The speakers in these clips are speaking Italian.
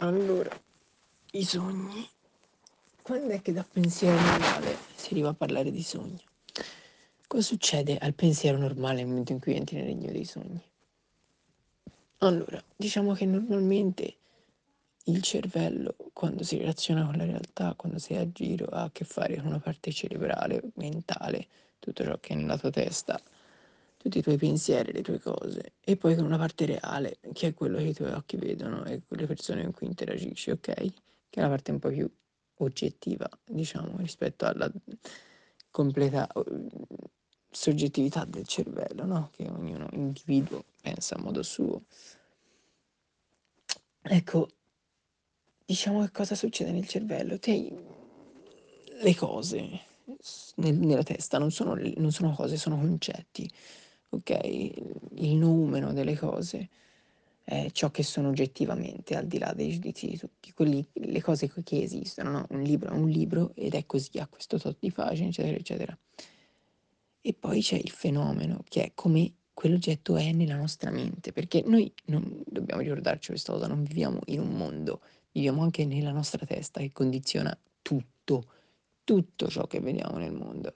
Allora, i sogni. Quando è che da pensiero normale si arriva a parlare di sogno? Cosa succede al pensiero normale nel momento in cui entri nel regno dei sogni? Allora, diciamo che normalmente il cervello, quando si relaziona con la realtà, quando sei a giro, ha a che fare con una parte cerebrale, mentale, tutto ciò che è nella tua testa, tutti i tuoi pensieri, le tue cose, e poi con una parte reale, che è quello che i tuoi occhi vedono e quelle persone con cui interagisci, ok? Che è la parte un po' più oggettiva, diciamo, rispetto alla completa soggettività del cervello, no? Che ognuno individuo pensa a modo suo. Ecco, diciamo che cosa succede nel cervello? Te le cose nel, nella testa non sono, non sono cose, sono concetti ok? Il numero delle cose è ciò che sono oggettivamente, al di là dei giudizi di tutti, quelli, le cose che esistono, no? Un libro è un libro ed è così, ha questo tot di pagine, eccetera, eccetera. E poi c'è il fenomeno, che è come quell'oggetto è nella nostra mente, perché noi non dobbiamo ricordarci questa cosa, non viviamo in un mondo, viviamo anche nella nostra testa che condiziona tutto, tutto ciò che vediamo nel mondo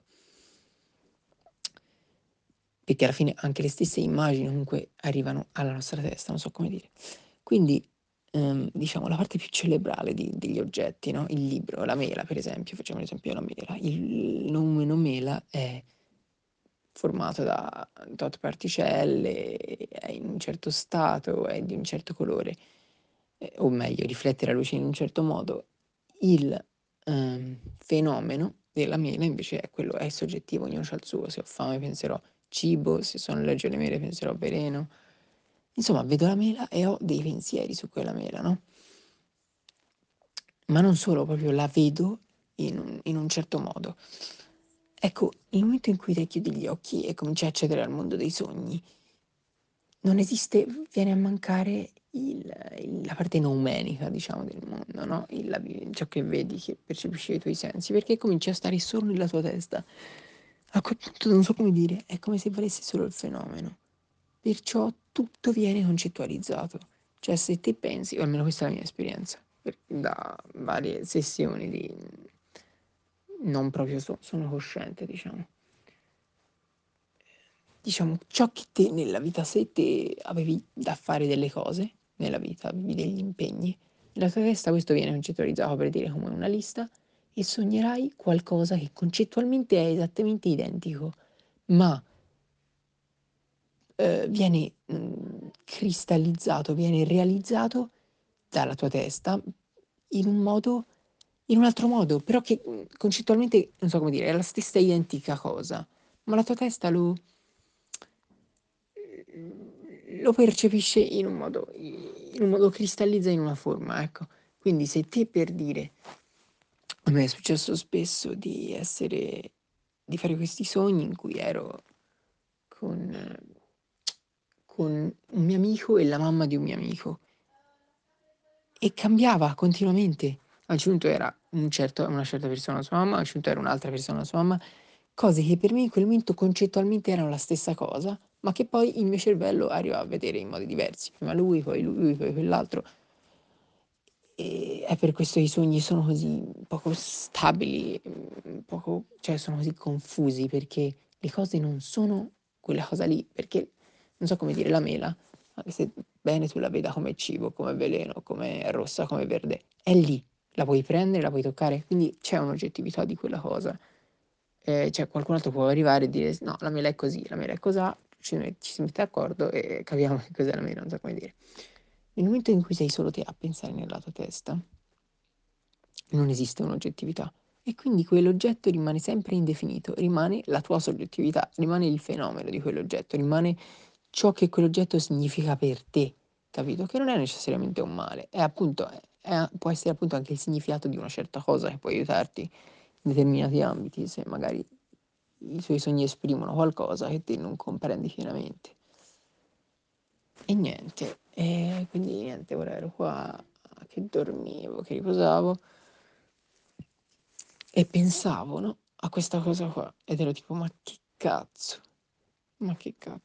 perché alla fine anche le stesse immagini comunque arrivano alla nostra testa, non so come dire. Quindi, ehm, diciamo, la parte più cerebrale di, degli oggetti, no? il libro, la mela per esempio, facciamo l'esempio della mela, il numero mela è formato da tot particelle, è in un certo stato, è di un certo colore, eh, o meglio, riflette la luce in un certo modo. Il ehm, fenomeno della mela invece è quello, è soggettivo, ognuno ha il suo, se ho fame penserò cibo, se sono allergico alle mele penserò veleno. Insomma, vedo la mela e ho dei pensieri su quella mela, no? Ma non solo, proprio la vedo in un, in un certo modo. Ecco, nel momento in cui te chiudi gli occhi e cominci a accedere al mondo dei sogni, non esiste, viene a mancare il, il, la parte noumenica, diciamo, del mondo, no? Il, ciò che vedi, che percepisci dai tuoi sensi, perché cominci a stare solo nella tua testa. A quel punto non so come dire, è come se valesse solo il fenomeno. Perciò tutto viene concettualizzato. Cioè se te pensi, o almeno questa è la mia esperienza, da varie sessioni di... non proprio so, sono cosciente, diciamo. Diciamo, ciò che te nella vita, se te avevi da fare delle cose, nella vita, avevi degli impegni, nella tua testa questo viene concettualizzato per dire come una lista, e sognerai qualcosa che concettualmente è esattamente identico, ma eh, viene mh, mm, cristallizzato, viene realizzato dalla tua testa in un modo, in un altro modo, però che mm, concettualmente, non so come dire, è la stessa identica cosa, ma la tua testa lo, lo percepisce in un modo, in un modo cristallizza in una forma, ecco. Quindi se te per dire me è successo spesso di essere di fare questi sogni in cui ero con con un mio amico e la mamma di un mio amico. E cambiava continuamente. A un certo punto era un certo, una certa persona sua mamma, a un certo punto era un'altra persona sua mamma, cose che per me in quel momento concettualmente erano la stessa cosa, ma che poi il mio cervello arrivava a vedere in modi diversi. Prima lui, poi lui, poi quell'altro. E è per questo che i sogni sono così poco stabili, mm, poco, cioè sono così confusi, perché le cose non sono quella cosa lì, perché non so come dire, la mela, anche se bene tu la veda come cibo, come veleno, come rossa, come verde, è lì, la puoi prendere, la puoi toccare, quindi c'è un'oggettività di quella cosa. Eh, cioè qualcun altro può arrivare e dire no, la mela è così, la mela è così, ci, ci si mette d'accordo e capiamo che cos'è la mela, non so come dire. Nel momento in cui sei solo te a pensare nella tua testa, non esiste un'oggettività e quindi quell'oggetto rimane sempre indefinito, rimane la tua soggettività, rimane il fenomeno di quell'oggetto, rimane ciò che quell'oggetto significa per te, capito? Che non è necessariamente un male, è appunto, è, può essere appunto anche il significato di una certa cosa che può aiutarti in determinati ambiti, se magari i suoi sogni esprimono qualcosa che te non comprendi pienamente. E niente, e quindi niente, ora ero qua che dormivo, che riposavo e pensavo, no, a questa cosa qua ed ero tipo, ma che cazzo, ma che cazzo.